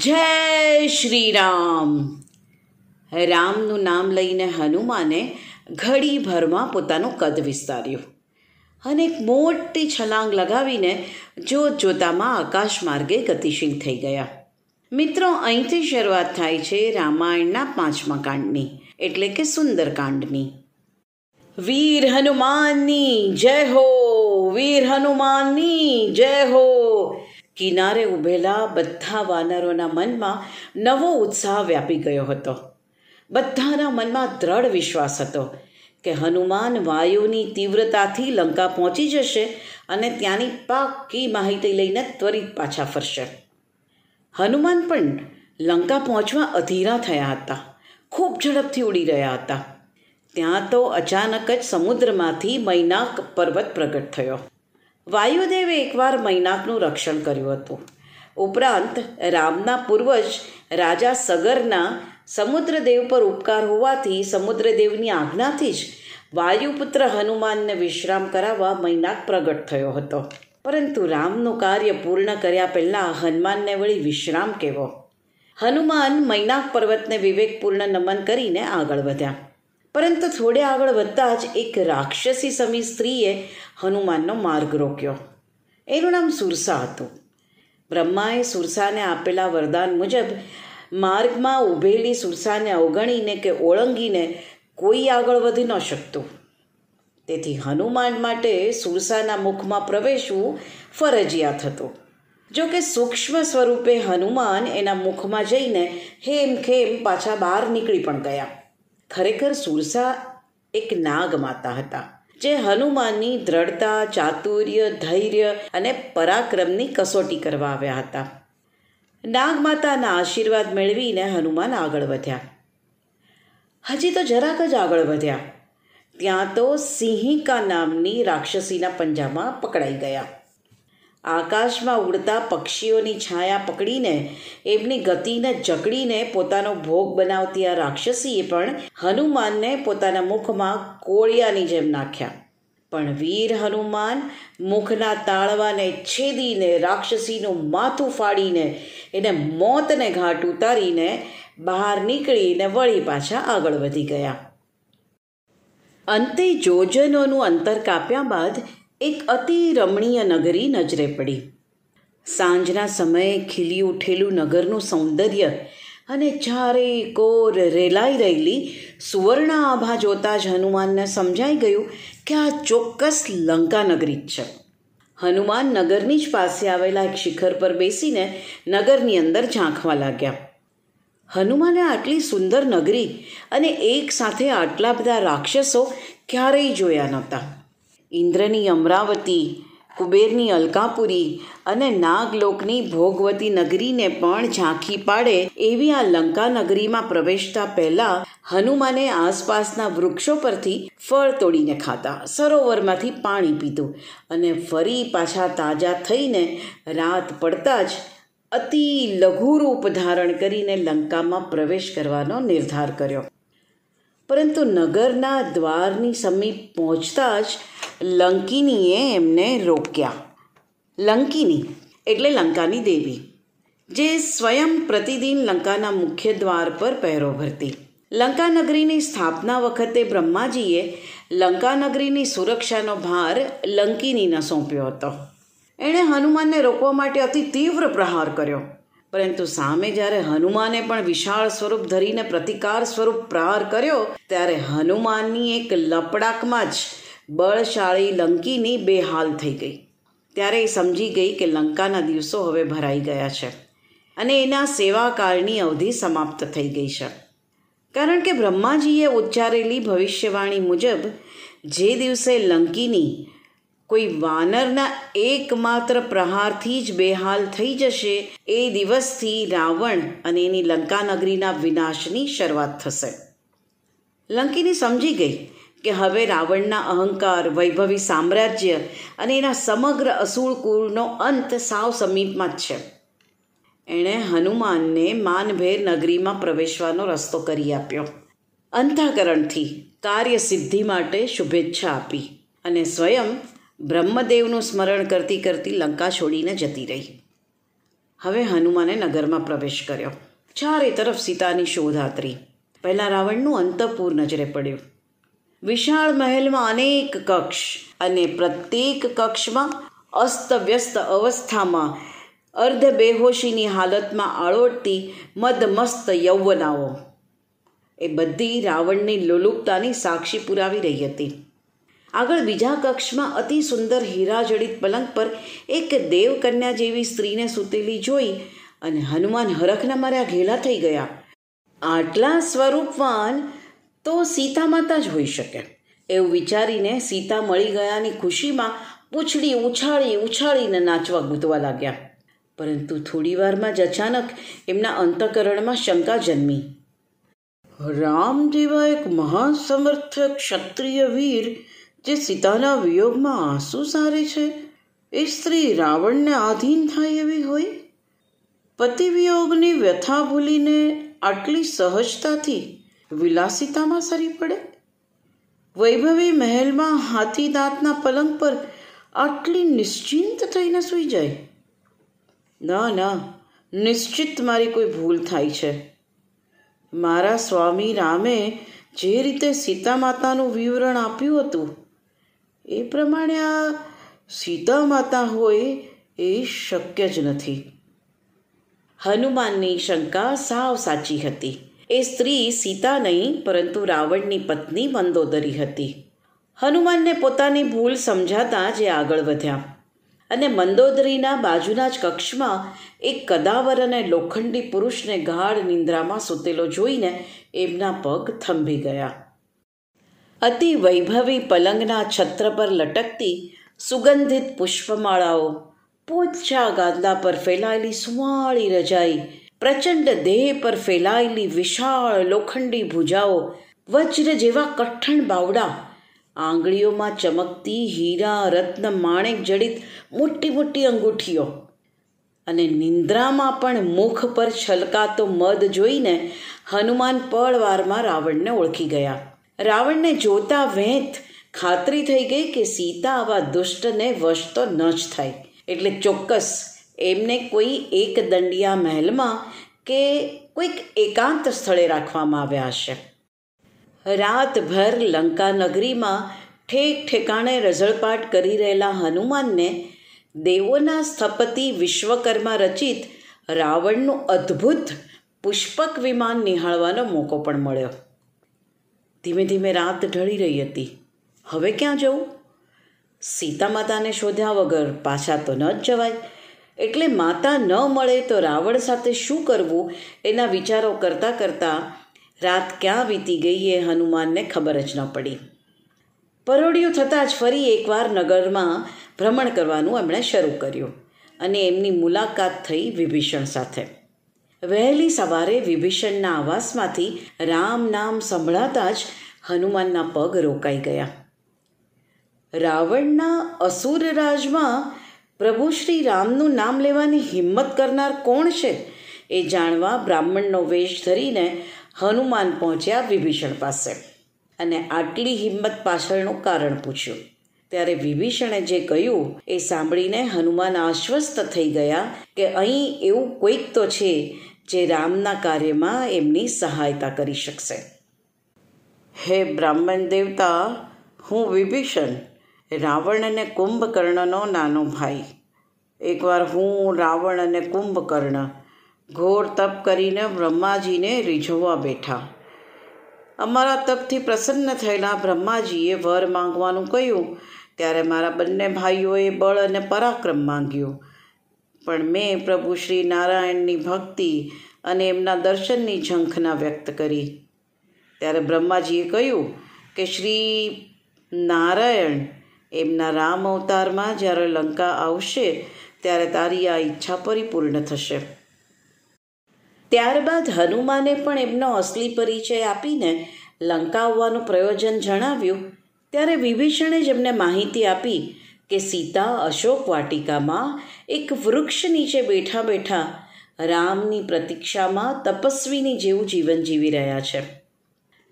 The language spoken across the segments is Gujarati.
જય શ્રી રામ રામનું નામ લઈને હનુમાને ઘડીભરમાં પોતાનું કદ વિસ્તાર્યું અને એક મોટી છલાંગ લગાવીને જોત જોતામાં આકાશ માર્ગે ગતિશીલ થઈ ગયા. મિત્રો, અહીંથી શરૂઆત થાય છે રામાયણના પાંચમા કાંડની, એટલે કે સુંદરકાંડની વીર હનુમાનની જય હો, વીર હનુમાનની જય હો. કિનારે ઊભેલા બધા વાનરોના મનમાં નવો ઉત્સાહ વ્યાપી ગયો હતો. બધાના મનમાં દ્રઢ વિશ્વાસ હતો કે હનુમાન વાયુની તીવ્રતાથી લંકા પહોંચી જશે અને ત્યાંની પાકી માહિતી લઈને ત્વરિત પાછા ફરશે. હનુમાન પણ લંકા પહોંચવા અધીરા થયા હતા. ખૂબ ઝડપથી ઉડી રહ્યા હતા. ત્યાં તો અચાનક જ સમુદ્રમાંથી મૈનાક પર્વત પ્રગટ થયો. વાયુદેવે એકવાર મૈનાકનું રક્ષણ કર્યું હતું. ઉપરાંત, રામના પૂર્વજ રાજા સગરના સમુદ્રદેવ પર ઉપકાર હોવાથી સમુદ્રદેવની આજ્ઞાથી જ વાયુપુત્ર હનુમાનને વિશ્રામ કરાવવા મૈનાક પ્રગટ થયો હતો. પરંતુ રામનું કાર્ય પૂર્ણ કર્યા પહેલાં હનુમાનને વળી વિશ્રામ કેવો? હનુમાન મૈનાક પર્વતને વિવેકપૂર્ણ નમન કરીને આગળ વધ્યા. પરંતુ થોડે આગળ વધતા જ એક રાક્ષસી સમી સ્ત્રીએ હનુમાનનો માર્ગ રોક્યો. એનું નામ સુરસા હતું. બ્રહ્માએ સુરસાને આપેલા વરદાન મુજબ માર્ગમાં ઊભેલી સુરસાને અવગણીને કે ઓળંગીને કોઈ આગળ વધી ન શકતું. તેથી હનુમાન માટે સુરસાના મુખમાં પ્રવેશવું ફરજિયાત હતું. જો કે સૂક્ષ્મ સ્વરૂપે હનુમાન એના મુખમાં જઈને હેમ ખેમ પાછા બહાર નીકળી પણ ગયા. ખરેખર સુરસા એક નાગ માતા હતા, જે હનુમાનની દ્રઢતા, ચાતુર્ય, ધૈર્ય અને પરાક્રમની કસોટી કરવા આવ્યા હતા. નાગમાતાના આશીર્વાદ મેળવીને હનુમાન આગળ વધ્યા. હજી તો જરાક જ આગળ વધ્યા. ત્યાં તો સિંહિકા નામની રાક્ષસીના પંજામાં પકડાઈ ગયા. આકાશમાં ઉડતા પક્ષીઓની છાયા પકડીને, એમની ગતિને જકડીને પોતાનો ભોગ બનાવતી આ રાક્ષસીએ પણ હનુમાનને પોતાના મુખમાં કોળિયાની જેમ નાખ્યા. પણ વીર હનુમાન મુખના તાળવાને છેદીને રાક્ષસીનું માથું ફાડીને એને મોતને ઘાટ ઉતારીને બહાર નીકળીને વળી પાછા આગળ વધી ગયા. અંતે જોજનોનું અંતર કાપ્યા બાદ એક અતિ રમણીય નગરી નજરે પડી. સાંજના સમયે ખીલી ઉઠેલું નગરનું સૌંદર્ય અને ચારે કોર રેલાઈ રહેલી સુવર્ણ આભા જોતાં જ હનુમાનને સમજાઈ ગયું કે આ ચોક્કસ લંકા નગરી જ છે. હનુમાન નગરની જ પાસે આવેલા એક શિખર પર બેસીને નગરની અંદર ઝાંખવા લાગ્યા. હનુમાને આટલી સુંદર નગરી અને એક સાથે આટલા બધા રાક્ષસો ક્યારેય જોયા નહોતા. ઇન્દ્રની અમરાવતી, કુબેરની અલકાપુરી અને નાગલોકની ભોગવતી નગરીને પણ ઝાંખી પાડે એવી આ લંકા નગરીમાં પ્રવેશતા પહેલાં હનુમાને આસપાસના વૃક્ષો પરથી ફળ તોડીને ખાતા સરોવરમાંથી પાણી પીધું અને ફરી પાછા તાજા થઈને રાત પડતા જ અતિ લઘુ રૂપ ધારણ કરીને લંકામાં પ્રવેશ કરવાનો નિર્ધાર કર્યો. પરંતુ નગરના દ્વારની સમીપ પહોંચતા જ લંકિનીએ એમને રોક્યા. લંકિની એટલે લંકાની દેવી, જે સ્વયં પ્રતિદિન લંકાના મુખ્ય દ્વાર પર પહેરો ભરતી લંકા નગરીની સ્થાપના વખતે બ્રહ્માજીએ લંકા નગરીની સુરક્ષાનો ભાર લંકિનીને સોંપ્યો હતો. એણે હનુમાનને રોકવા માટે અતિ તીવ્ર પ્રહાર કર્યો. પરંતુ સામે જ્યારે હનુમાને પણ વિશાળ સ્વરૂપ ધરીને પ્રતિકાર સ્વરૂપ પ્રહાર કર્યો, ત્યારે હનુમાનની એક લપડાકમાં જ બળશાળી લંકીની બેહાલ થઈ ગઈ. ત્યારે એ સમજી ગઈ કે લંકાના દિવસો હવે ભરાઈ ગયા છે અને એના સેવાકાળની અવધિ સમાપ્ત થઈ ગઈ છે. કારણ કે બ્રહ્માજીએ ઉચ્ચારેલી ભવિષ્યવાણી મુજબ જે દિવસે લંકીની કોઈ વાનરના એકમાત્ર પ્રહારથી જ બેહાલ થઈ જશે, એ દિવસથી રાવણ અને એની લંકાનગરીના વિનાશની શરૂઆત થશે. લંકીની સમજી ગઈ કે હવે રાવણના અહંકાર, વૈભવી સામ્રાજ્ય અને એના સમગ્ર અસુળ કુળનો અંત સાવ સમીપમાં જ છે. એણે હનુમાનને માનભેર નગરીમાં પ્રવેશવાનો રસ્તો કરી આપ્યો. અંતઃકરણથી કાર્ય સિદ્ધિ માટે શુભેચ્છા આપી અને સ્વયં બ્રહ્મદેવનું સ્મરણ કરતી કરતી લંકા છોડીને જતી રહી. હવે હનુમાને નગરમાં પ્રવેશ કર્યો. ચારે તરફ સીતાની શોધ આતરી પહેલાં રાવણનું અંતપુર નજરે પડ્યું. વિશાળ મહેલમાં અનેક કક્ષ અને પ્રત્યેક કક્ષમાં અસ્તવ્યસ્ત અવસ્થામાં અર્ધ બેહોશીની હાલતમાં આળોટતી મદમસ્ત યૌવનાઓ. એ બધી રાવણની લોલુપતાની સાક્ષી પુરાવી રહી હતી. આગળ બીજા કક્ષમાં અતિ સુંદર હીરાજડિત પલંગ પર એક દેવકન્યા જેવી સ્ત્રીને સૂતેલી જોઈ અને હનુમાન હરખના માર્યા ઘેલા થઈ ગયા. આટલા સ્વરૂપવાન તો સીતા માતા જ હોઈ શકે. એવું વિચારીને સીતા મળી ગયાની ખુશીમાં પૂંછડી ઉછાળી ઉછાળીને નાચવા ગૂંતવા લાગ્યા. પરંતુ થોડી વારમાં જ અચાનક એમના અંતકરણમાં શંકા જન્મી. રામ જેવા એક મહાન સમર્થ ક્ષત્રિય વીર જે સીતાના વિયોગમાં આંસુ સારે છે, એ સ્ત્રી રાવણને આધીન થાય એવી હોય? પતિ વિયોગની વ્યથા ભૂલીને આટલી સહજતાથી વિલાસિતામાં સરી પડે? વૈભવી મહેલમાં હાથી દાંતના પલંગ પર આટલી નિશ્ચિંત થઈને સૂઈ જાય? ના ના, નિશ્ચિત મારી કોઈ ભૂલ થાય છે. મારા સ્વામી રામે જે રીતે સીતા માતાનું વિવરણ આપ્યું હતું, એ પ્રમાણે આ સીતા માતા હોય એ શક્ય જ નથી. હનુમાનની શંકા સાવ સાચી હતી. એ સ્ત્રી સીતા નહીં, પરંતુ રાવણની પત્ની મંદોદરી હતી. હનુમાનને પોતાની ભૂલ સમજાતા જે આગળ વધ્યા અને મંદોદરીના બાજુના જ કક્ષમાં એક કદાવર અને લોખંડી પુરુષને ગાઢ નિંદ્રામાં સૂતેલો જોઈને એમના પગ થંભી ગયા. અતિ વૈભવી પલંગના છત્ર પર લટકતી સુગંધિત પુષ્પમાળાઓ પોચા ગાદલા પર ફેલાયેલી સુવાળી રજાઈ પ્રચંડ દેહ પર ફેલાયેલી વિશાળ લોખંડી ભુજાઓ, વજ્ર જેવા કઠણ બાવડા, આંગળીઓમાં ચમકતી હીરા, રત્ન, માણેક જડિત મોટી મોટી અંગૂઠીઓ અને નિંદ્રામાં પણ મુખ પર છલકાતો મદ જોઈને હનુમાન પળવારમાં રાવણને ઓળખી ગયા. રાવણને જોતા વેંત ખાતરી થઈ ગઈ કે સીતા આવા દુષ્ટને વશ તો ન જ થાય. એટલે ચોક્કસ એમને કોઈ એક દંડિયા મહેલમાં કે કોઈક એકાંત સ્થળે રાખવામાં આવ્યા હશે. રાતભર લંકા નગરીમાં ઠેક ઠેકાણે રઝળપાટ કરી રહેલા હનુમાનને દેવોના સ્થપતિ વિશ્વકર્મા રચિત રાવણનું અદ્ભુત પુષ્પક વિમાન નિહાળવાનો મોકો પણ મળ્યો. ધીમે ધીમે રાત ઢળી રહી હતી. હવે ક્યાં જવું? સીતા માતાને શોધ્યા વગર પાછા તો ન જ જવાય. એટલે માતા ન મળે તો રાવણ સાથે શું કરવું? એના વિચારો કરતાં કરતાં રાત ક્યાં વીતી ગઈ એ હનુમાનને ખબર જ ન પડી. પરોડિયું થતાં જ ફરી એકવાર નગરમાં ભ્રમણ કરવાનું એમણે શરૂ કર્યું અને એમની મુલાકાત થઈ વિભીષણ સાથે. વહેલી સવારે વિભીષણના આવાસમાંથી રામ નામ સંભળાતા જ હનુમાનના પગ રોકાઈ ગયા. રાવણના અસુર રાજમાં પ્રભુ શ્રી રામનું નામ લેવાની હિંમત કરનાર કોણ છે? એ જાણવા બ્રાહ્મણનો વેશ ધરીને હનુમાન પહોંચ્યા વિભીષણ પાસે અને આટલી હિંમત પાછળનું કારણ પૂછ્યું. ત્યારે વિભીષણે જે કહ્યું એ સાંભળીને હનુમાન આશ્વસ્ત થઈ ગયા કે અહીં એવું કોઈક તો છે જે રામના કાર્યમાં એમની સહાયતા કરી શકશે. હે બ્રાહ્મણ દેવતા, હું વિભીષણ રાવણ અને કુંભકર્ણનો નાનો ભાઈ. એકવાર હું, રાવણ અને કુંભકર્ણ ઘોર તપ કરીને બ્રહ્માજીને રીઝવવા બેઠા. અમારા તપથી પ્રસન્ન થયેલા બ્રહ્માજીએ વર માંગવાનું કહ્યું. ત્યારે મારા બંને ભાઈઓએ બળ અને પરાક્રમ માંગ્યું. પણ મેં પ્રભુ શ્રી નારાયણની ભક્તિ અને એમના દર્શનની ઝંખના વ્યક્ત કરી. ત્યારે બ્રહ્માજીએ કહ્યું કે શ્રી નારાયણ એમના રામ અવતારમાં જ્યારે લંકા આવશે ત્યારે તારી આ ઈચ્છા પરિપૂર્ણ થશે. ત્યારબાદ હનુમાને પણ એમનો અસલી પરિચય આપીને લંકા આવવાનું પ્રયોજન જણાવ્યું. ત્યારે વિભીષણે જ એમને માહિતી આપી કે સીતા અશોક વાટિકામાં એક વૃક્ષ નીચે બેઠા બેઠા રામની પ્રતીક્ષામાં તપસ્વીની જેવું જીવન જીવી રહ્યા છે.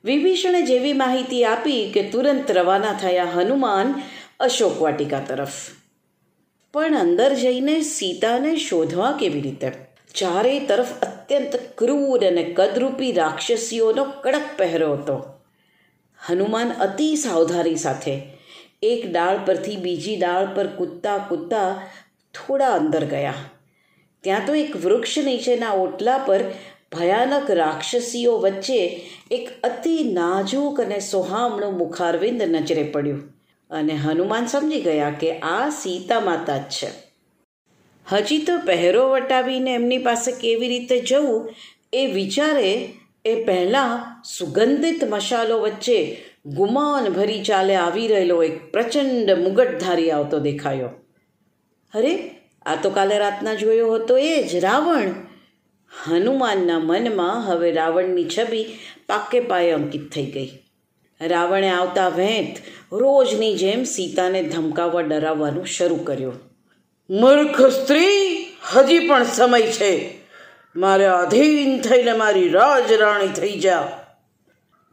વિભીષણે જેવી માહિતી આપી કે તુરંત રવાના થયા હનુમાન અશોક વાટિકા તરફ. પણ અંદર જઈને સીતાને શોધવા કેવી રીતે? ચારે તરફ અત્યંત ક્રૂર અને કદરૂપી રાક્ષસીઓનો કડક પહેરો હતો. હનુમાન અતિ સાવધાની સાથે એક ડાળ પરથી બીજી ડાળ પર કૂદતા કૂદતા થોડા અંદર ગયા. ત્યાં તો એક વૃક્ષ નીચેના ઓટલા પર ભયાનક રાક્ષસીઓ વચ્ચે એક અતિ નાજુક અને સોહામણું મુખારવિંદ નજરે પડ્યું. અને હનુમાન સમજી ગયા કે આ સીતા માતા જ છે. હજી તો પહેરો વટાવીને એમની પાસે કેવી રીતે જવું એ વિચારે એ પહેલાં સુગંધિત મશાલો વચ્ચે ગુમાન ભરી ચાલે આવી રહેલો એક પ્રચંડ મુગટધારી આવતો દેખાયો. અરે, આ તો કાલે રાતના જોયો હતો એ જ રાવણ. હનુમાનના મનમાં હવે રાવણની છબી પાકે પાયે અંકિત થઈ ગઈ. રાવણે આવતા વેંત રોજની જેમ સીતાને ધમકાવવા ડરાવવાનું શરૂ કર્યું. મૂર્ખ સ્ત્રી, હજી પણ સમય છે. મારે અધીન થઈને મારી રાજરાણી થઈ જા.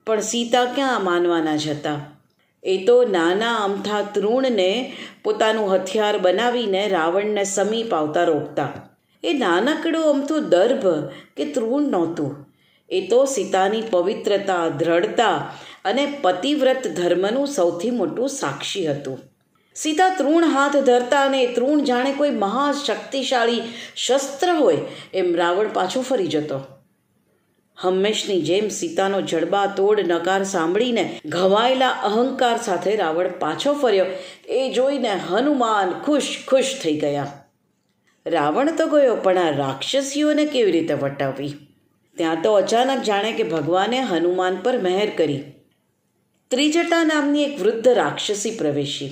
પણ સીતા ક્યાં માનવાના જ હતા? એ તો નાના અમથા તૃણને પોતાનું હથિયાર બનાવીને રાવણને સમીપ આવતા રોકતા. એ નાનકડું અમથું દર્ભ કે તૃણ નહોતું. એ તો સીતાની પવિત્રતા, દ્રઢતા અને પતિવ્રત ધર્મનું સૌથી મોટું સાક્ષી હતું. સીતા તૃણ હાથ ધરતા અને તૃણ જાણે કોઈ મહાશક્તિશાળી શસ્ત્ર હોય એમ રાવણ પાછો ફરી જતો. હંમેશની જેમ સીતાનો જડબા તોડ નકાર સાંભળીને ઘવાયેલા અહંકાર સાથે રાવણ પાછો ફર્યો. એ જોઈને હનુમાન ખુશ ખુશ થઈ ગયા. રાવણ તો ગયો, પણ આ રાક્ષસીઓને કેવી રીતે વટાવી ત્યાં તો અચાનક જાણે કે ભગવાને હનુમાન પર મહેર કરી. ત્રિજટા નામની એક વૃદ્ધ રાક્ષસી પ્રવેશી.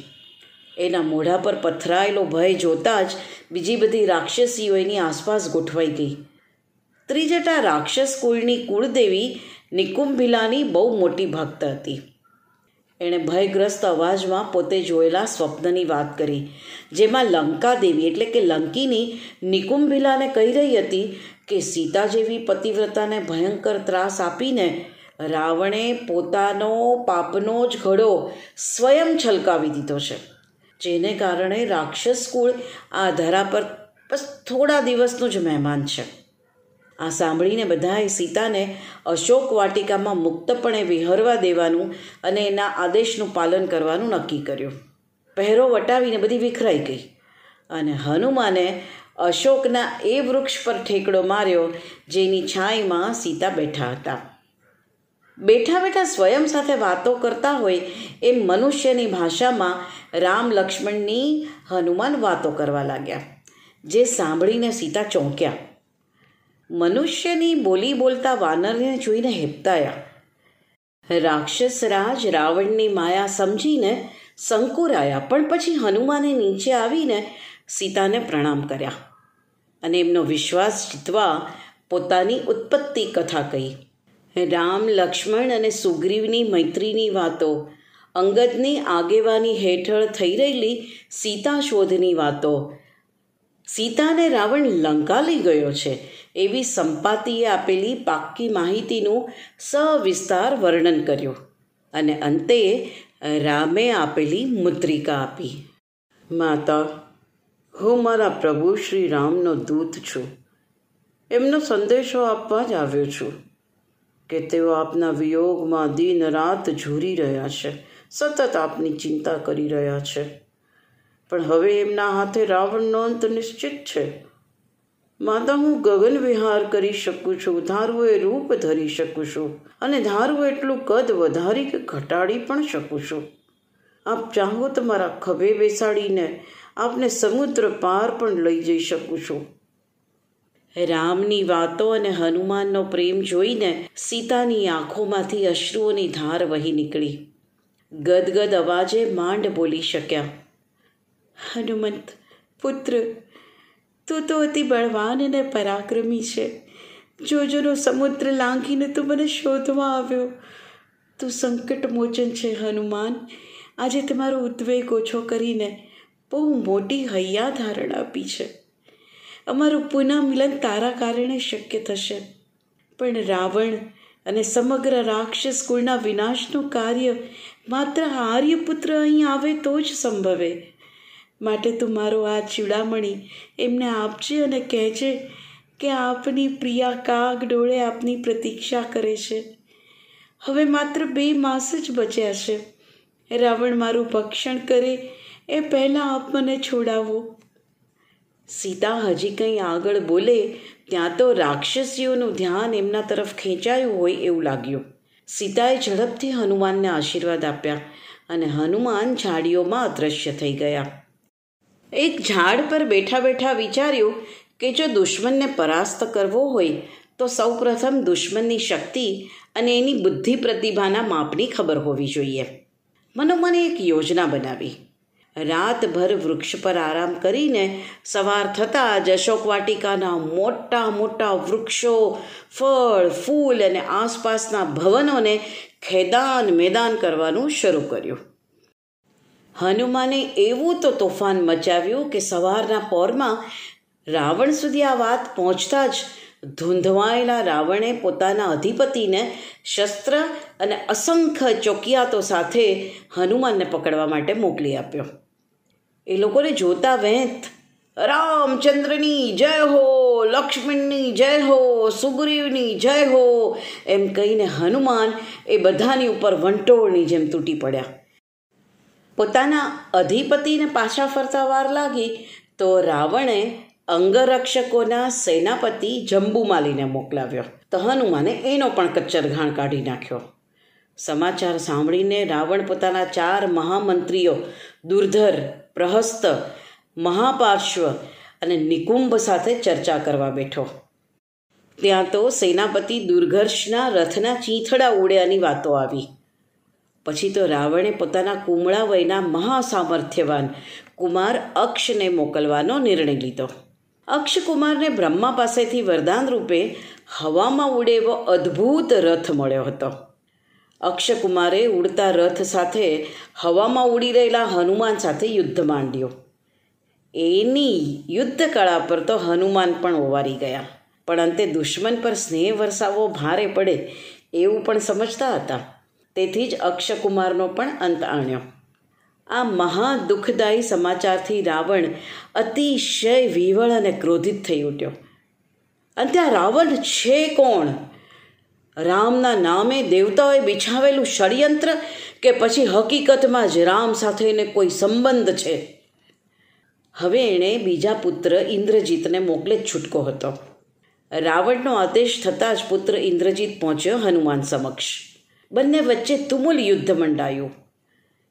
એના મોઢા પર પથરાયેલો ભય જોતાં જ બીજી બધી રાક્ષસીઓ એની આસપાસ ગોઠવાઈ ગઈ. ત્રિજટા રાક્ષસ કુળની કુળદેવી નિકુંભિલાની બહુ મોટી ભક્ત હતી. એણે ભયગ્રસ્ત અવાજમાં પોતે જોયેલા સ્વપ્નની વાત કરી, જેમાં લંકા દેવી એટલે કે લંકીની નિકુંભિલાને કહી રહી હતી કે સીતા જેવી પતિવ્રતાને ભયંકર ત્રાસ આપીને રાવણે પોતાનો પાપનો જ ઘડો સ્વયં છલકાવી દીધો છે. જેને કારણે રાક્ષસ કુળ આ ધરા પર બસ થોડા દિવસનું જ મહેમાન છે. આ સાંભળીને બધાએ સીતાને અશોક વાટિકામાં મુક્તપણે વિહરવા દેવાનું અને એના આદેશનું પાલન કરવાનું નક્કી કર્યું. પહેરો વટાવીને બધી વિખરાઈ ગઈ અને હનુમાને અશોકના એ વૃક્ષ પર ઠેકડો માર્યો, જેની છાંયમાં સીતા બેઠા હતા. બેઠા બેઠા સ્વયં સાથે વાતો કરતા હોય એ મનુષ્યની ભાષામાં રામ લક્ષ્મણની હનુમાન વાતો કરવા લાગ્યા, જે સાંભળીને સીતા ચોંક્યા. મનુષ્યની બોલી બોલતા વાનરને જોઈને હેપતાયા. રાક્ષસ રાજ રાવણની માયા સમજીને સંકુરાયા, પણ પછી હનુમાને નીચે આવીને સીતાને પ્રણામ કર્યા અને એમનો વિશ્વાસ જીતવા પોતાની ઉત્પત્તિ કથા કહી. રામ, લક્ષ્મણ અને સુગ્રીવની મૈત્રીની વાતો. અંગદની આગેવાની હેઠળ થઈ રહેલી સીતા શોધની વાતો. સીતાને રાવણ લંકા લઈ ગયો છે. એવી સંપાતિએ આપેલી પાક્કી માહિતીનું સવિસ્તાર વર્ણન કર્યું અને અંતે રામે આપેલી મુદ્રિકા આપી. માતા, હું મારા પ્રભુ શ્રી રામનો દૂત છું. એમનો સંદેશો આપવા જ આવ્યો છું. કે તેઓ આપના વિયોગમાં દિન રાત ઝૂરી રહ્યા છે, સતત આપની ચિંતા કરી રહ્યા છે. પણ હવે એમના હાથે રાવણનો અંત નિશ્ચિત છે. માતા, હું ગગન વિહાર કરી શકું છું ધારવું એ રૂપ ધરી શકું છું અને ધારવું એટલું કદ વધારી કે ઘટાડી પણ શકું છું. આપ ચાહો તો મારા ખભે બેસાડીને આપને સમુદ્ર પાર પણ લઈ જઈ શકું છું. રામની વાતો અને હનુમાનનો પ્રેમ જોઈને સીતાની આંખોમાંથી અશ્રુઓની ધાર વહી નીકળી. ગદગદ અવાજે માંડ બોલી શક્યા, હનુમંત, પુત્ર, તું તો અતિ બળવાન અને પરાક્રમી છે. જોજોનો સમુદ્ર લાંઘીને તું મને શોધવા આવ્યો. તું સંકટ મોચન છે, હનુમાન. આજે તમારો ઉદ્વેગ ઓછો કરીને બહુ મોટી હૈયા ધારણ આપી છે. અમારું પુનઃ મિલન તારા કારણે શક્ય થશે. પણ રાવણ અને સમગ્ર રાક્ષસ કુળના વિનાશનું કાર્ય માત્ર આર્યપુત્ર અહીં આવે તો જ સંભવે. માટે તું મારો આ ચૂડામણી એમને આપજે અને કહેજે કે આપની પ્રિયા કાગ ડોળે આપની પ્રતીક્ષા કરે છે. હવે માત્ર બે માસ જ બચ્યા છે. રાવણ મારું ભક્ષણ કરે એ પહેલાં આપ મને છોડાવો. સીતા હજી કંઈ આગળ બોલે, ત્યાં તો રાક્ષસીઓનું ધ્યાન એમના તરફ ખેંચાયું હોય એવું લાગ્યું. સીતાએ ઝડપથી હનુમાનને આશીર્વાદ આપ્યા અને હનુમાન ઝાડીઓમાં અદૃશ્ય થઈ ગયા. એક ઝાડ પર બેઠા બેઠા વિચાર્યું કે જો દુશ્મનને પરાસ્ત કરવો હોય, તો સૌપ્રથમ દુશ્મનની શક્તિ અને એની બુદ્ધિ પ્રતિભાના માપની ખબર હોવી જોઈએ. મનોમને એક યોજના બનાવી. રાતભર વૃક્ષ પર આરામ કરીને સવાર થતાં જ અશોક વાટિકાના મોટા મોટા વૃક્ષો, ફળ, ફૂલ અને આસપાસના ભવનોને ખેદાન મેદાન કરવાનું શરૂ કર્યું. હનુમાને એવું તો તોફાન મચાવ્યું કે સવારના પોરમાં રાવણ સુધી આ વાત પહોંચતા જ ધૂંધવાયેલા રાવણે પોતાના અધિપતિને શસ્ત્ર અને અસંખ્ય ચોકિયાતો સાથે હનુમાનને પકડવા માટે મોકલી આપ્યો. એ લોકોને જોતા વેંત, રામચંદ્રની જય હો, લક્ષ્મણની જય હો, સુગ્રીવની જય હો, એમ કહીને હનુમાન એ બધાની ઉપર વંટોળની જેમ તૂટી પડ્યા. પોતાના અધિપતિને પાછા ફરતા વાર લાગી તો રાવણે અંગરક્ષકોના સેનાપતિ જંબુમાલીને મોકલાવ્યો. તો હનુમાને એનો પણ કચ્ચર ઘાણ કાઢી નાખ્યો. સમાચાર સાંભળીને રાવણ પોતાના ચાર મહામંત્રીઓ દુર્ધર, પ્રહસ્ત, મહાપાર્શ્વ અને નિકુંભ સાથે ચર્ચા કરવા બેઠો. ત્યાં તો સેનાપતિ દુર્ઘર્ષના રથના ચીંથડા ઉડ્યાની વાતો આવી. પછી તો રાવણે પોતાના કુમળા વયના મહાસામર્થ્યવાન કુમાર અક્ષને મોકલવાનો નિર્ણય લીધો. અક્ષકુમારને બ્રહ્મા પાસેથી વરદાન રૂપે હવામાં ઉડે એવો અદ્ભુત રથ મળ્યો હતો. અક્ષકુમારે ઉડતા રથ સાથે હવામાં ઉડી રહેલા હનુમાન સાથે યુદ્ધ માંડ્યો. એની યુદ્ધ કળા પર તો હનુમાન પણ ઓવારી ગયા, પણ અંતે દુશ્મન પર સ્નેહ વરસાવવો ભારે પડે એવું પણ સમજતા હતા. તેથી જ અક્ષકુમારનો પણ અંત આણ્યો. આ મહા દુઃખદાયી સમાચારથી રાવણ અતિશય વિવળ અને ક્રોધિત થઈ ઉઠ્યો. અને ત્યાં રાવણ છે કોણ? રામના નામે દેવતાઓએ બિછાવેલું ષડયંત્ર કે પછી હકીકતમાં જ રામ સાથે એને કોઈ સંબંધ છે? હવે એણે બીજા પુત્ર ઇન્દ્રજીતને મોકલે જ છૂટકો હતો. રાવણનો આદેશ થતાં જ પુત્ર ઇન્દ્રજીત પહોંચ્યો હનુમાન સમક્ષ. બંને વચ્ચે તુમુલ યુદ્ધ મંડાયું.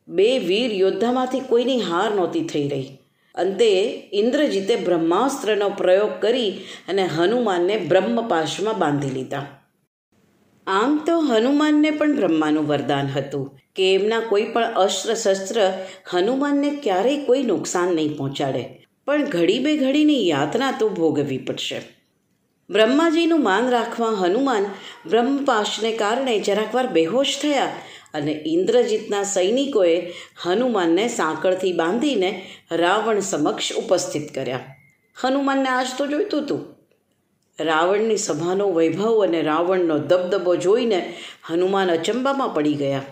બે વીર યોદ્ધામાંથી કોઈની હાર નહોતી થઈ રહી. અંતે ઇન્દ્રજીતે બ્રહ્માસ્ત્રનો પ્રયોગ કરી અને હનુમાનને બ્રહ્મપાશમાં બાંધી લીધા. આમ તો હનુમાનને પણ બ્રહ્માનું વરદાન હતું કે એમના કોઈ પણ અસ્ત્ર શસ્ત્ર હનુમાનને ક્યારેય કોઈ નુકસાન નહીં પહોંચાડે. પણ ઘડી બે ઘડીની યાતના તો ભોગવવી પડશે. બ્રહ્માજીનું માન રાખવા હનુમાન બ્રહ્મપાશને કારણે જરાક વાર બેહોશ થયા અને ઇન્દ્રજીતના સૈનિકોએ હનુમાનને સાંકળથી બાંધીને રાવણ સમક્ષ ઉપસ્થિત કર્યા. હનુમાનને આજ તો જોઈતું હતું. રાવણની સભાનો વૈભવ અને રાવણનો દબદબો જોઈને હનુમાન અચંબામાં પડી ગયા.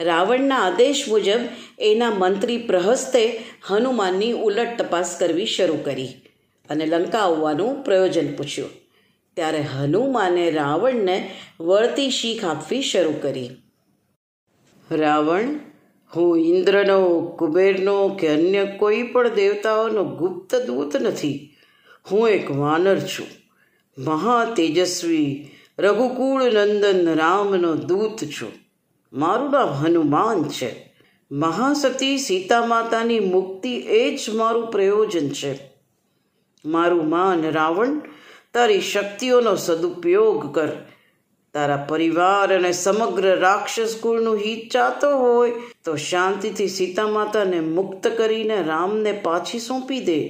રાવણના આદેશ મુજબ એના મંત્રી પ્રહસ્તે હનુમાનની ઉલટ તપાસ કરવી શરૂ કરી અને લંકા આવવાનું પ્રયોજન પૂછ્યું. ત્યારે હનુમાને રાવણને વળતી શીખ આપવી શરૂ કરી. રાવણ, હું ઇન્દ્રનો, કુબેરનો કે અન્ય કોઈ પણ દેવતાઓનો ગુપ્ત દૂત નથી. હું એક વાનર છું. મહા તેજસ્વી રઘુકુળ નંદન રામનો દૂત છું. મારું નામ હનુમાન છે. મહાસતી સીતા માતાની મુક્તિ એ જ મારું પ્રયોજન છે. મારું માન રાવણ, તારી શક્તિઓનો સદુપયોગ કર. તારા પરિવાર અને સમગ્ર રાક્ષસ કુળનું હિત ચાહતો હોય, તો શાંતિથી સીતા માતાને મુક્ત કરીને રામને પાછી સોંપી દે.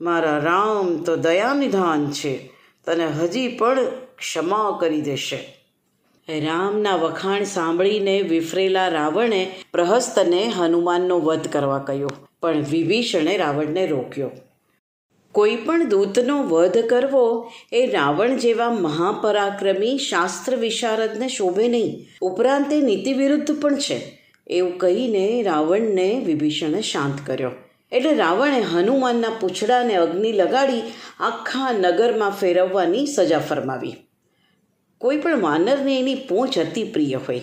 મારા રામ તો દયાનિધાન છે, તને હજી પણ ક્ષમા કરી દેશે. રામના વખાણ સાંભળીને વિફરેલા રાવણે પ્રહસ્તને હનુમાનનો વધ કરવા કહ્યો, પણ વિભીષણે રાવણને રોક્યો. કોઈ પણ દૂતનો વધ કરવો એ રાવણ જેવા મહાપરાક્રમી શાસ્ત્ર વિશારદને શોભે નહીં. ઉપરાંત એ નીતિ વિરુદ્ધ પણ છે. એવું કહીને રાવણને વિભીષણે શાંત કર્યો. એટલે રાવણે હનુમાનના પૂંછડાને અગ્નિ લગાડી આખા નગરમાં ફેરવવાની સજા ફરમાવી. કોઈ પણ વાનરને એની પૂંછ અતિ પ્રિય હોય.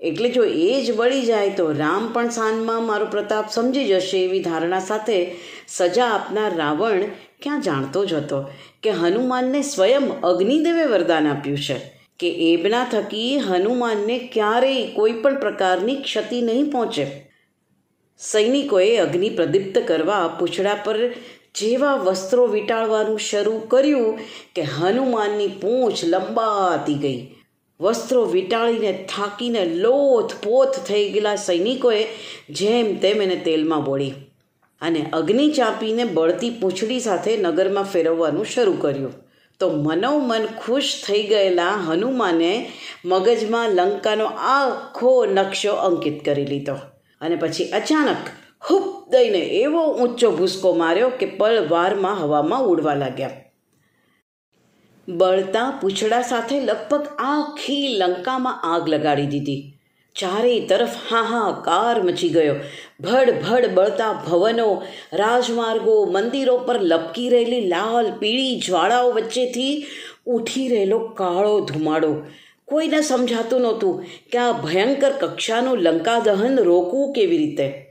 એટલે જો એ જ બળી જાય તો રામ પણ સાંજમાં મારો પ્રતાપ સમજી જશે એવી ધારણા સાથે સજા આપનાર રાવણ ક્યાં જાણતો જ હતો કે હનુમાનને સ્વયં અગ્નિદેવે વરદાન આપ્યું છે. કે એબના થકી હનુમાનને ક્યારેય કોઈ પણ પ્રકારની ક્ષતિ નહીં પહોંચે. સૈનિકોએ અગ્નિ પ્રદીપ્ત કરવા પૂછડા પર જેવા વસ્ત્રો વીંટાળવાનું શરૂ કર્યું કે હનુમાનની પૂંછ લંબાતી ગઈ. વસ્ત્રો વીંટાળીને થાકીને લોથ પોથ થઈ ગયેલા સૈનિકોએ જેમ તેમ એને તેલમાં બોળી અને અગ્નિ ચાપીને બળતી પૂંછડી સાથે નગરમાં ફેરવવાનું શરૂ કર્યું. તો મનોમન ખુશ થઈ ગયેલા હનુમાને મગજમાં લંકાનો આખો નકશો અંકિત કરી લીધો અને પછી અચાનક હુપ દઈને એવો ઊંચો ભૂસકો માર્યો કે પળવારમાં હવામાં ઉડવા લાગ્યા. બળતા પૂંછડા સાથે લગભગ આખી લંકામાં આગ લગાડી દીધી. ચારેય તરફ હાહાકાર મચી ગયો. ભડ ભડ બળતા ભવનો, રાજમાર્ગો, મંદિરો પર લપકી રહેલી લાલ પીળી જ્વાળાઓ વચ્ચેથી ઉઠી રહેલો કાળો ધુમાડો. કોઈને સમજાતું નહોતું કે આ ભયંકર કક્ષાનું લંકા દહન રોકવું કેવી રીતે?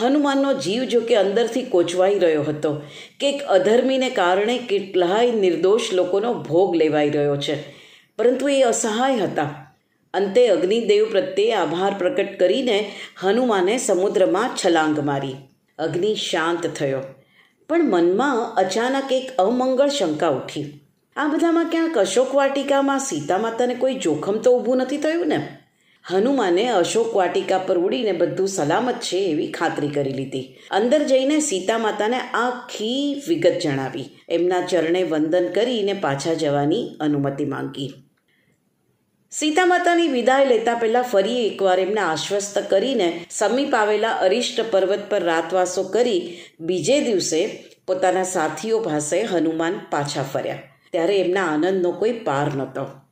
હનુમાનનો જીવ જો કે અંદરથી કોચવાઈ રહ્યો હતો. કે એક અધર્મીને કારણે કેટલાય નિર્દોષ લોકોનો ભોગ લેવાઈ રહ્યો છે. પરંતુ એ અસહાય હતા. અંતે અગ્નિદેવ પ્રત્યે આભાર પ્રકટ કરીને હનુમાને સમુદ્રમાં છલાંગ મારી. અગ્નિ શાંત થયો. પણ મનમાં અચાનક એક અમંગળ શંકા ઉઠી. આ બધામાં ક્યાંક અશોક વાટિકામાં સીતા માતાને કોઈ જોખમ તો ઊભું નથી થયું ને? હનુમાને અશોક વાટિકા પર ઉડીને બધું સલામત છે એવી ખાતરી કરી લીધી. અંદર જઈને સીતા માતાને આખી વિગત જણાવી. એમના ચરણે વંદન કરીને પાછા જવાની અનુમતિ માંગી. સીતા માતાની વિદાય લેતા પહેલાં ફરી એકવાર એમને આશ્વસ્ત કરીને સમીપ આવેલા અરિષ્ટ પર્વત પર રાતવાસો કરી બીજે દિવસે પોતાના સાથીઓ પાસે હનુમાન પાછા ફર્યા. ત્યારે એમના આનંદનો કોઈ પાર નહોતો.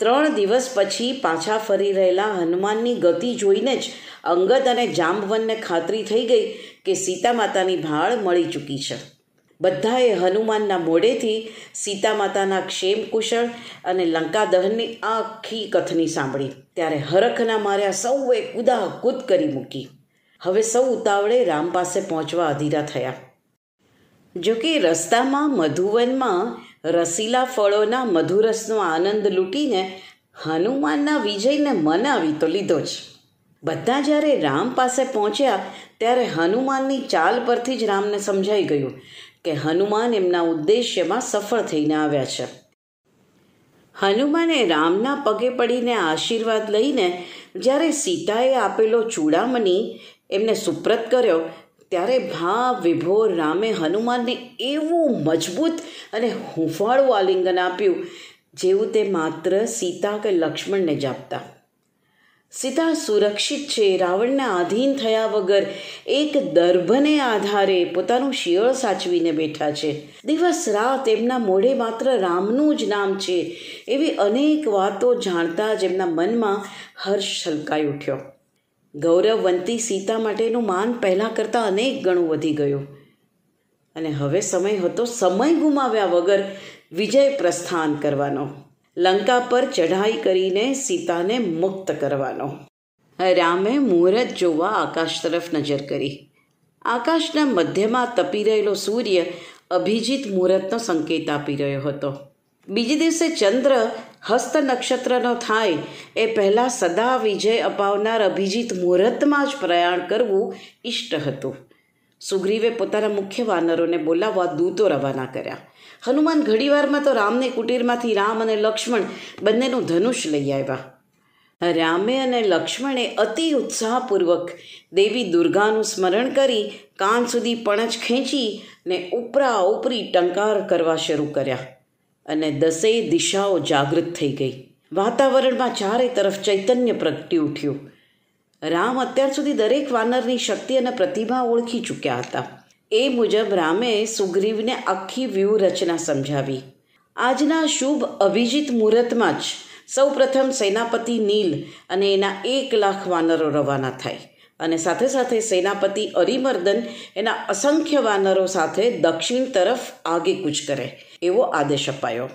ત્રણ દિવસ પછી પાછા ફરી રહેલા હનુમાનની ગતિ જોઈને જ અંગદ અને જાંબવનને ખાતરી થઈ ગઈ કે સીતા માતાની ભાળ મળી ચૂકી છે. બધાએ હનુમાનના મોઢેથી સીતા માતાના ક્ષેમ કુશળ અને લંકા દહનની આખી કથની સાંભળી. ત્યારે હરખના માર્યા સૌએ કુદાકૂદ કરી મૂકી. હવે સૌ ઉતાવળે રામ પાસે પહોંચવા અધીરા થયા. જોકે રસ્તામાં, મધુવનમાં રસીલા ફળોના મધુરસનો આનંદ લૂંટીને હનુમાનના વિજયને મનાવી તો લીધો જ. બધા જ્યારે રામ પાસે પહોંચ્યા, ત્યારે હનુમાનની ચાલ પરથી જ રામને સમજાઈ ગયું કે હનુમાન એમના ઉદ્દેશ્યમાં સફળ થઈને આવ્યા છે. હનુમાને રામના પગે પડીને આશીર્વાદ લઈને જ્યારે સીતાએ આપેલો ચૂડામણી એમને સુપ્રત કર્યો ત્યારે ભાવ વિભોર રામે હનુમાનને એવું મજબૂત અને હુંફાળું આલિંગન આપ્યું, જેવું તે માત્ર સીતા કે લક્ષ્મણને જ આપતા. સીતા સુરક્ષિત છે, રાવણને આધીન થયા વગર એક દર્ભને આધારે પોતાનું શિયળ સાચવીને બેઠા છે. દિવસ રાત એમના મોઢે માત્ર રામનું જ નામ છે, એવી અનેક વાતો જાણતા જ એમના મનમાં હર્ષ છલકાઈ ઉઠ્યો. ગૌરવવંતી સીતા માટેનું માન પહેલાં કરતાં અનેક ગણું વધી ગયું. અને હવે સમય હતો સમય ગુમાવ્યા વગર વિજય પ્રસ્થાન કરવાનો. લંકા પર ચઢાઈ કરીને સીતાને મુક્ત કરવાનો. રામે મુહૂર્ત જોવા આકાશ તરફ નજર કરી. આકાશના મધ્યમાં તપી રહેલો સૂર્ય અભિજીત મુહૂર્તનો સંકેત આપી રહ્યો હતો. બીજે દિવસે ચંદ્ર હસ્ત નક્ષત્રનો થાય એ પહેલાં સદા વિજય અપાવનાર અભિજીત મુહૂર્તમાં જ પ્રયાણ કરવું ઇષ્ટ હતું. સુગ્રીવે પોતાના મુખ્ય વાનરોને બોલાવવા દૂતો રવાના કર્યા. હનુમાન ઘડીવારમાં તો રામની કુટીરમાંથી રામ અને લક્ષ્મણ બંનેનું ધનુષ લઈ આવ્યા. રામે અને લક્ષ્મણે અતિ ઉત્સાહપૂર્વક દેવી દુર્ગાનું સ્મરણ કરી કાન સુધી પણજ ખેંચી ને ઉપરા ઉપરી ટંકાર કરવા શરૂ કર્યા. અને દસેય દિશાઓ જાગૃત થઈ ગઈ. વાતાવરણમાં ચારે તરફ ચૈતન્ય પ્રગટી ઉઠ્યું. રામ અત્યાર સુધી દરેક વાનરની શક્તિ અને પ્રતિભા ઓળખી ચૂક્યા હતા. એ મુજબ રામે સુગ્રીવને આખી વ્યૂહરચના સમજાવી. આજના શુભ અભિજીત મુહૂર્તમાં જ સૌપ્રથમ સેનાપતિ નીલ અને એના એક લાખ વાનરો રવાના થાય. અને સાથે સાથે સેનાપતિ અરિમર્દન એના અસંખ્ય વાનરો સાથે દક્ષિણ તરફ આગેકૂચ કરે. એવો આદેશ અપાયો.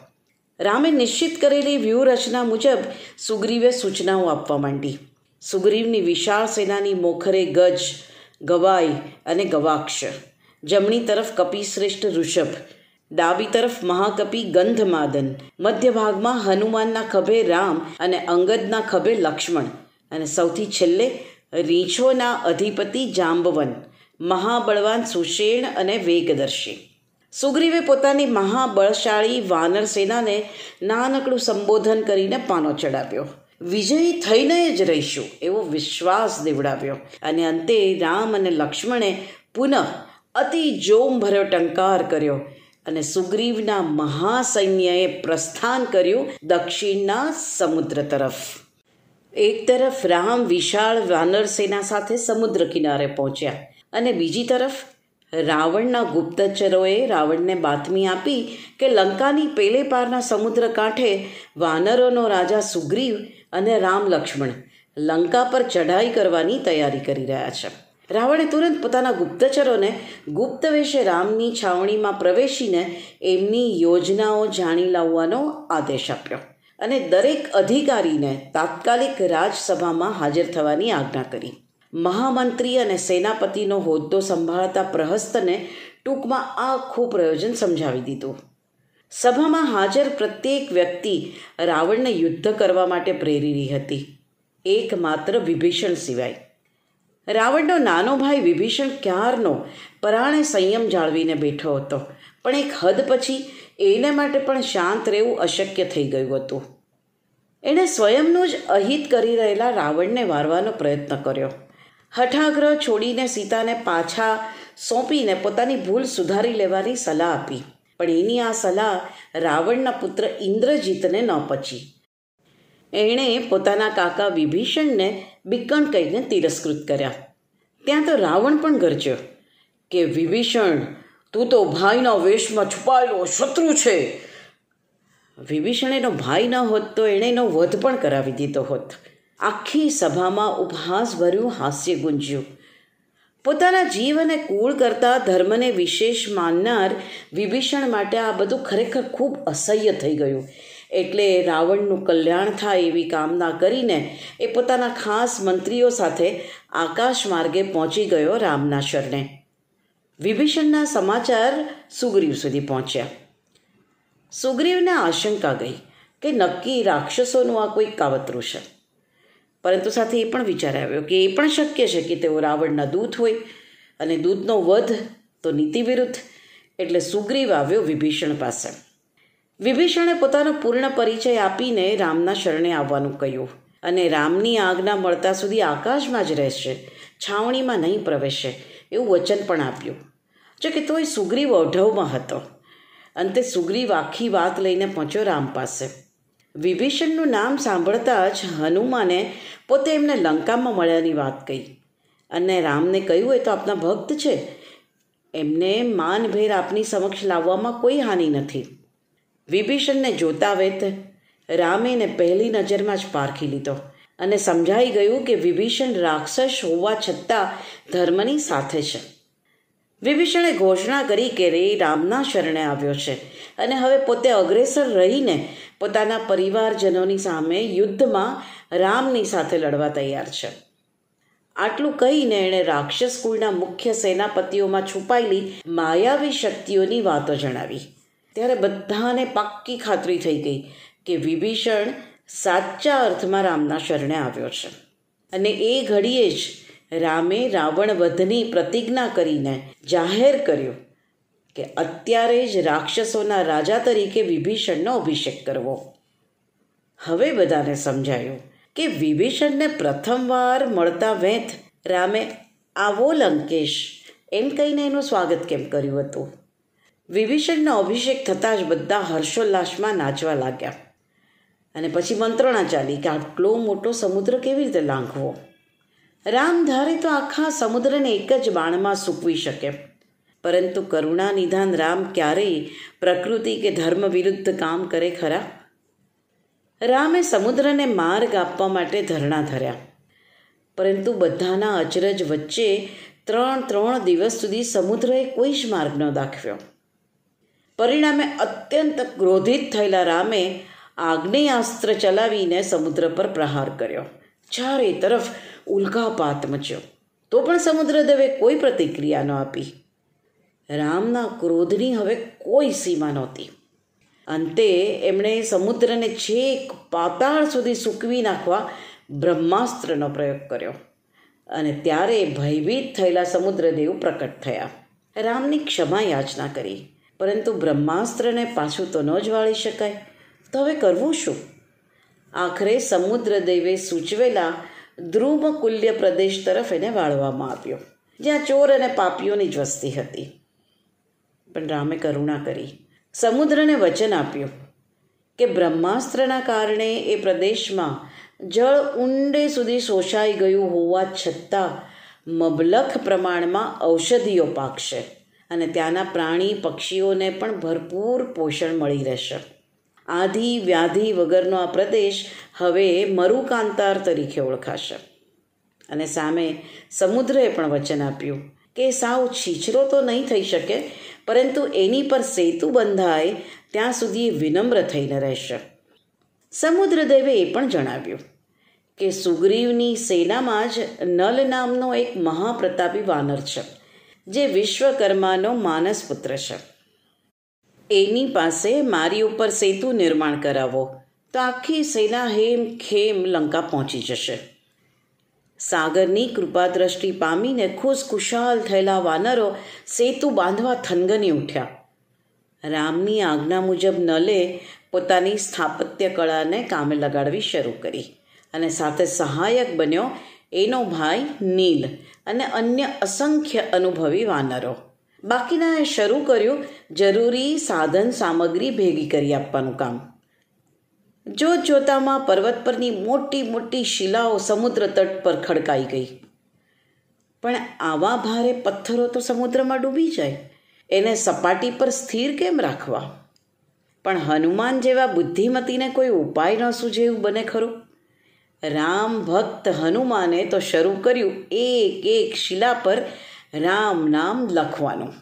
રામે નિશ્ચિત કરેલી વ્યૂહરચના મુજબ સુગ્રીવે સૂચનાઓ આપવા માંડી. સુગ્રીવની વિશાળ સેનાની મોખરે ગજ, ગવાઈ અને ગવાક્ષ, જમણી તરફ કપિશ્રેષ્ઠ ઋષભ, ડાબી તરફ મહાકપી ગંધમાદન, મધ્ય ભાગમાં હનુમાનના ખભે રામ અને અંગદના ખભે લક્ષ્મણ અને સૌથી છેલ્લે રીંછોના અધિપતિ જાંબવન, મહાબળવાન સુષેણ અને વેગદર્શી. સુગ્રીવે પોતાની મહાબળશાળી વાનર સેનાને નાનકડું સંબોધન કરીને પાનો ચડાવ્યો. વિજયી થઈને જ રહીશું એવો વિશ્વાસ દેવડાવ્યો. અને અંતે રામ અને લક્ષ્મણે પુનઃ અતિ જોમભર્યો ટંકાર કર્યો અને સુગ્રીવના મહાસૈન્યએ પ્રસ્થાન કર્યું દક્ષિણના સમુદ્ર તરફ. એક તરફ રામ વિશાળ વાનર સેના સાથે સમુદ્ર કિનારે પહોંચ્યા અને બીજી તરફ રાવણના ગુપ્તચરોએ રાવણને બાતમી આપી કે લંકાની પેલે પારના સમુદ્ર કાંઠે વાનરોનો રાજા સુગ્રીવ અને રામ લક્ષ્મણ લંકા પર ચઢાઈ કરવાની તૈયારી કરી રહ્યા છે. રાવણે તુરંત પોતાના ગુપ્તચરોને ગુપ્ત વેશે રામની છાવણીમાં પ્રવેશીને એમની યોજનાઓ જાણી લાવવાનો આદેશ આપ્યો અને દરેક અધિકારીને તાત્કાલિક રાજસભામાં હાજર થવાની આજ્ઞા કરી. મહામંત્રી અને સેનાપતિનો હોદ્દો સંભાળતા પ્રહસ્તને ટૂંકમાં આખું પ્રયોજન સમજાવી દીધું. સભામાં હાજર પ્રત્યેક વ્યક્તિ રાવણને યુદ્ધ કરવા માટે પ્રેરી રહી હતી. એકમાત્ર વિભીષણ સિવાય. રાવણનો નાનો ભાઈ વિભીષણ ક્યારનો પરાણે સંયમ જાળવીને બેઠો હતો, પણ એક હદ પછી એને માટે પણ શાંત રહેવું અશક્ય થઈ ગયું હતું. એણે સ્વયંનું જ અહિત કરી રહેલા રાવણને વારવાનો પ્રયત્ન કર્યો. હઠાગ્રહ છોડીને સીતાને પાછા સોંપીને પોતાની ભૂલ સુધારી લેવાની સલાહ આપી. પણ એની આ સલાહ રાવણના પુત્ર ઇન્દ્રજીતને ન પચી એણે પોતાના કાકા વિભીષણને બિકણ કહીને તિરસ્કૃત કર્યા. ત્યાં તો રાવણ પણ ગરજ્યો કે, વિભીષણ, તું તો ભાઈના વેશમાં છુપાયેલો શત્રુ છે. વિભીષણ એનો ભાઈ ન હોત તો એણે એનો વધ પણ કરાવી દીધો હોત. આખી સભામાં ઉપહાસભર્યું હાસ્ય ગુંજ્યું. પોતાના જીવ અને કુળ કરતાં ધર્મને વિશેષ માનનાર વિભીષણ માટે આ બધું ખરેખર ખૂબ અસહ્ય થઈ ગયું. એટલે રાવણનું કલ્યાણ થાય એવી કામના કરીને એ પોતાના ખાસ મંત્રીઓ સાથે આકાશ માર્ગે પહોંચી ગયો રામના શરણે. વિભીષણના સમાચાર સુગ્રીવ સુધી પહોંચ્યા. સુગ્રીવને આશંકા ગઈ કે નક્કી રાક્ષસોનું આ કોઈ કાવતરું છે. પરંતુ સાથે એ પણ વિચાર આવ્યો કે એ પણ શક્ય છે કે તેઓ રાવણના દૂત હોય અને દૂધનો વધ તો નીતિ વિરુદ્ધ, એટલે સુગ્રીવ આવ્યો વિભીષણ પાસે. વિભીષણે પોતાનો પૂર્ણ પરિચય આપીને રામના શરણે આવવાનું કહ્યું અને રામની આજ્ઞા મળતા સુધી આકાશમાં જ રહેશે, છાવણીમાં નહીં પ્રવેશે, એવું વચન પણ આપ્યું. જો કે તોય સુગ્રીવ ઓઢવમાં હતો. અંતે સુગ્રીવ આખી વાત લઈને પહોંચ્યો રામ પાસે. વિભીષણનું નામ સાંભળતા જ હનુમાને પોતે એમને લંકામાં મળ્યાની વાત કહી. અને રામને કહ્યું, એ તો આપના ભક્ત છે. એમને માનભેર આપની સમક્ષ લાવવામાં કોઈ હાનિ નથી. વિભીષણને જોતા વેત રામે એને પહેલી નજરમાં જ પારખી લીધો અને સમજાઈ ગયું કે વિભીષણ રાક્ષસ હોવા છતાં ધર્મની સાથે છે. વિભીષણે ઘોષણા કરી કે રે, રામના શરણે આવ્યો છે અને હવે પોતે અગ્રેસર રહીને પોતાના પરિવારજનોની સામે યુદ્ધમાં રામની સાથે લડવા તૈયાર છે. આટલું કહીને એણે રાક્ષસ કુળના મુખ્ય સેનાપતિઓમાં છુપાયેલી માયાવી શક્તિઓની વાતો જણાવી. ત્યારે બધાને પાક્કી ખાતરી થઈ ગઈ કે વિભીષણ સાચા અર્થમાં રામના શરણે આવ્યો છે. અને એ ઘડીએ જ રામે રાવણ વધની પ્રતિજ્ઞા કરીને જાહેર કર્યું કે અત્યારે જ રાક્ષસોના રાજા તરીકે વિભીષણનો અભિષેક કરવો. હવે બધાને સમજાયું કે વિભીષણને પ્રથમવાર મળતા વેંત રામે આવો લંકેશ, એમ કહીને એનું સ્વાગત કેમ કર્યું હતું? વિભીષણનો અભિષેક થતાં જ બધા હર્ષોલ્લાસમાં નાચવા લાગ્યા. અને પછી મંત્રણા ચાલી કે આટલો મોટો સમુદ્ર કેવી રીતે લાંઘવો? રામ ધારે તો આખા સમુદ્રને એક જ બાણમાં સૂકવી શકે. પરંતુ કરુણા નિધાન રામ ક્યારેય પ્રકૃતિ કે ધર્મ વિરુદ્ધ કામ કરે ખરા? રામે સમુદ્રને માર્ગ આપવા માટે ધરણા ધર્યા. પરંતુ બધાના અચરજ વચ્ચે ત્રણ ત્રણ દિવસ સુધી સમુદ્રએ કોઈ જ માર્ગ ન દાખવ્યો. પરિણામે અત્યંત ક્રોધિત થયેલા રામે આગ્નેયાસ્ત્ર ચલાવીને સમુદ્ર પર પ્રહાર કર્યો. ચારે તરફ ઉલ્કાપાત મચ્યો. તો પણ સમુદ્રદેવે કોઈ પ્રતિક્રિયા ન આપી. રામના ક્રોધની હવે કોઈ સીમા નહોતી. અંતે એમણે સમુદ્રને છેક પાતાળ સુધી સૂકવી નાખવા બ્રહ્માસ્ત્રનો પ્રયોગ કર્યો અને ત્યારે ભયભીત થયેલા સમુદ્રદેવ પ્રકટ થયા. રામની ક્ષમા યાચના કરી, પરંતુ બ્રહ્માસ્ત્રને પાછું તો ન જ વાળી શકાય. તો હવે કરવું શું? આખરે સમુદ્રદેવે સૂચવેલા ધ્રુવકુલ્ય પ્રદેશ તરફ એને વાળવામાં આવ્યો, જ્યાં ચોર અને પાપીઓની જ વસ્તી હતી. પણ રામે કરુણા કરી. સમુદ્રને વચન આપ્યું કે બ્રહ્માસ્ત્રના કારણે એ પ્રદેશમાં જળ ઊંડે સુધી શોષાઈ ગયું હોવા છતાં મબલખ પ્રમાણમાં ઔષધિઓ પાકશે અને ત્યાંના પ્રાણી પક્ષીઓને પણ ભરપૂર પોષણ મળી રહેશે. આધિ વ્યાધિ વગરનો આ પ્રદેશ હવે મરુકાંતાર તરીકે ઓળખાશે. અને સામે સમુદ્રએ પણ વચન આપ્યું કે સાવ છીછરો તો નહીં થઈ શકે પરંતુ એની પર સેતુ બંધાય, ત્યાં સુધી વિનમ્ર થઈને રહેશે. સમુદ્રદેવે એ પણ જણાવ્યું કે સુગ્રીવની સેનામાં જ નલ નામનો એક મહાપ્રતાપી વાનર છે, જે વિશ્વકર્માનો માનસ પુત્ર છે. એની પાસે મારી ઉપર સેતુ નિર્માણ કરાવો, તો આખી સેના હેમ ખેમ લંકા પહોંચી જશે. સાગરની કૃપાદ્રષ્ટિ પામીને ખુશખુશાલ થયેલા વાનરો સેતુ બાંધવા થનગની ઉઠ્યા. રામની આજ્ઞા મુજબ નલે પોતાની સ્થાપત્ય કળાને કામે લગાડવી શરૂ કરી અને સાથે સહાયક બન્યો એનો ભાઈ નીલ અને અન્ય અસંખ્ય અનુભવી વાનરો. બાકીનાએ શરૂ કર્યું જરૂરી સાધન સામગ્રી ભેગી કરી આપવાનું કામ. જોત જોતામાં પર્વત પરની મોટી મોટી શિલાઓ સમુદ્ર તટ પર ખડકાઈ ગઈ. પણ આવા ભારે પથ્થરો તો સમુદ્રમાં ડૂબી જાય. એને સપાટી પર સ્થિર કેમ રાખવા? પણ હનુમાન જેવા બુદ્ધિમતીને કોઈ ઉપાય ન સૂજે એવું બને ખરું? રામ ભક્ત હનુમાને તો શરૂ કર્યું એક એક શિલા પર રામ નામ લખવાનું.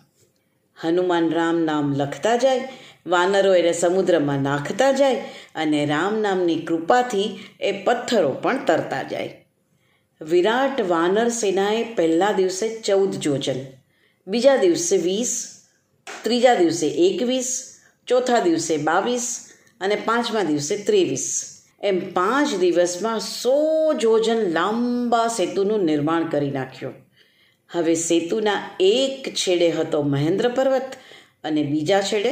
હનુમાન રામ નામ લખતા જાય વાનરો એને સમુદ્રમાં નાખતા જાય અને રામ નામની કૃપાથી એ પથ્થરો પણ તરતા જાય. વિરાટ વાનર સેનાએ પહેલા દિવસે ચૌદ જોજન, બીજા દિવસે વીસ, ત્રીજા દિવસે એકવીસ, ચોથા દિવસે બાવીસ અને પાંચમા દિવસે ત્રેવીસ. એમ પાંચ દિવસમાં સો જોજન લાંબા સેતુનું નિર્માણ કરી નાખ્યું. હવે સેતુના એક છેડે હતો મહેન્દ્ર પર્વત અને બીજા છેડે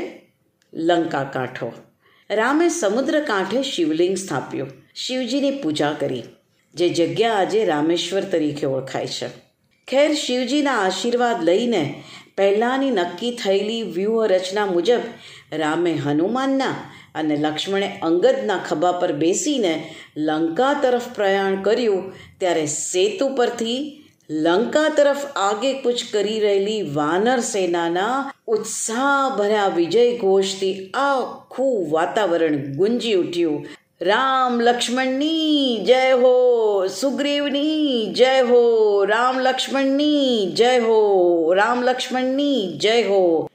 લંકા કાંઠો. રામે સમુદ્ર કાંઠે શિવલિંગ સ્થાપ્યું. શિવજીની પૂજા કરી. જે જગ્યા આજે રામેશ્વર તરીકે ઓળખાય છે. ખેર શિવજીના આશીર્વાદ લઈને પહેલાંની નક્કી થયેલી વ્યૂહરચના મુજબ રામે હનુમાનના અને લક્ષ્મણે અંગદના ખભા પર બેસીને લંકા તરફ પ્રયાણ કર્યું, ત્યારે સેતુ પરથી લંકા તરફ આગે કૂચ કરી રહેલી વાનર સેનાના ઉત્સાહભર્યા વિજય ઘોષથી આખું વાતાવરણ ગુંજી ઉઠ્યું. રામ લક્ષ્મણની જય હો, સુગ્રીવની જય હો, રામ લક્ષ્મણની જય હો, રામ લક્ષ્મણની જય હો.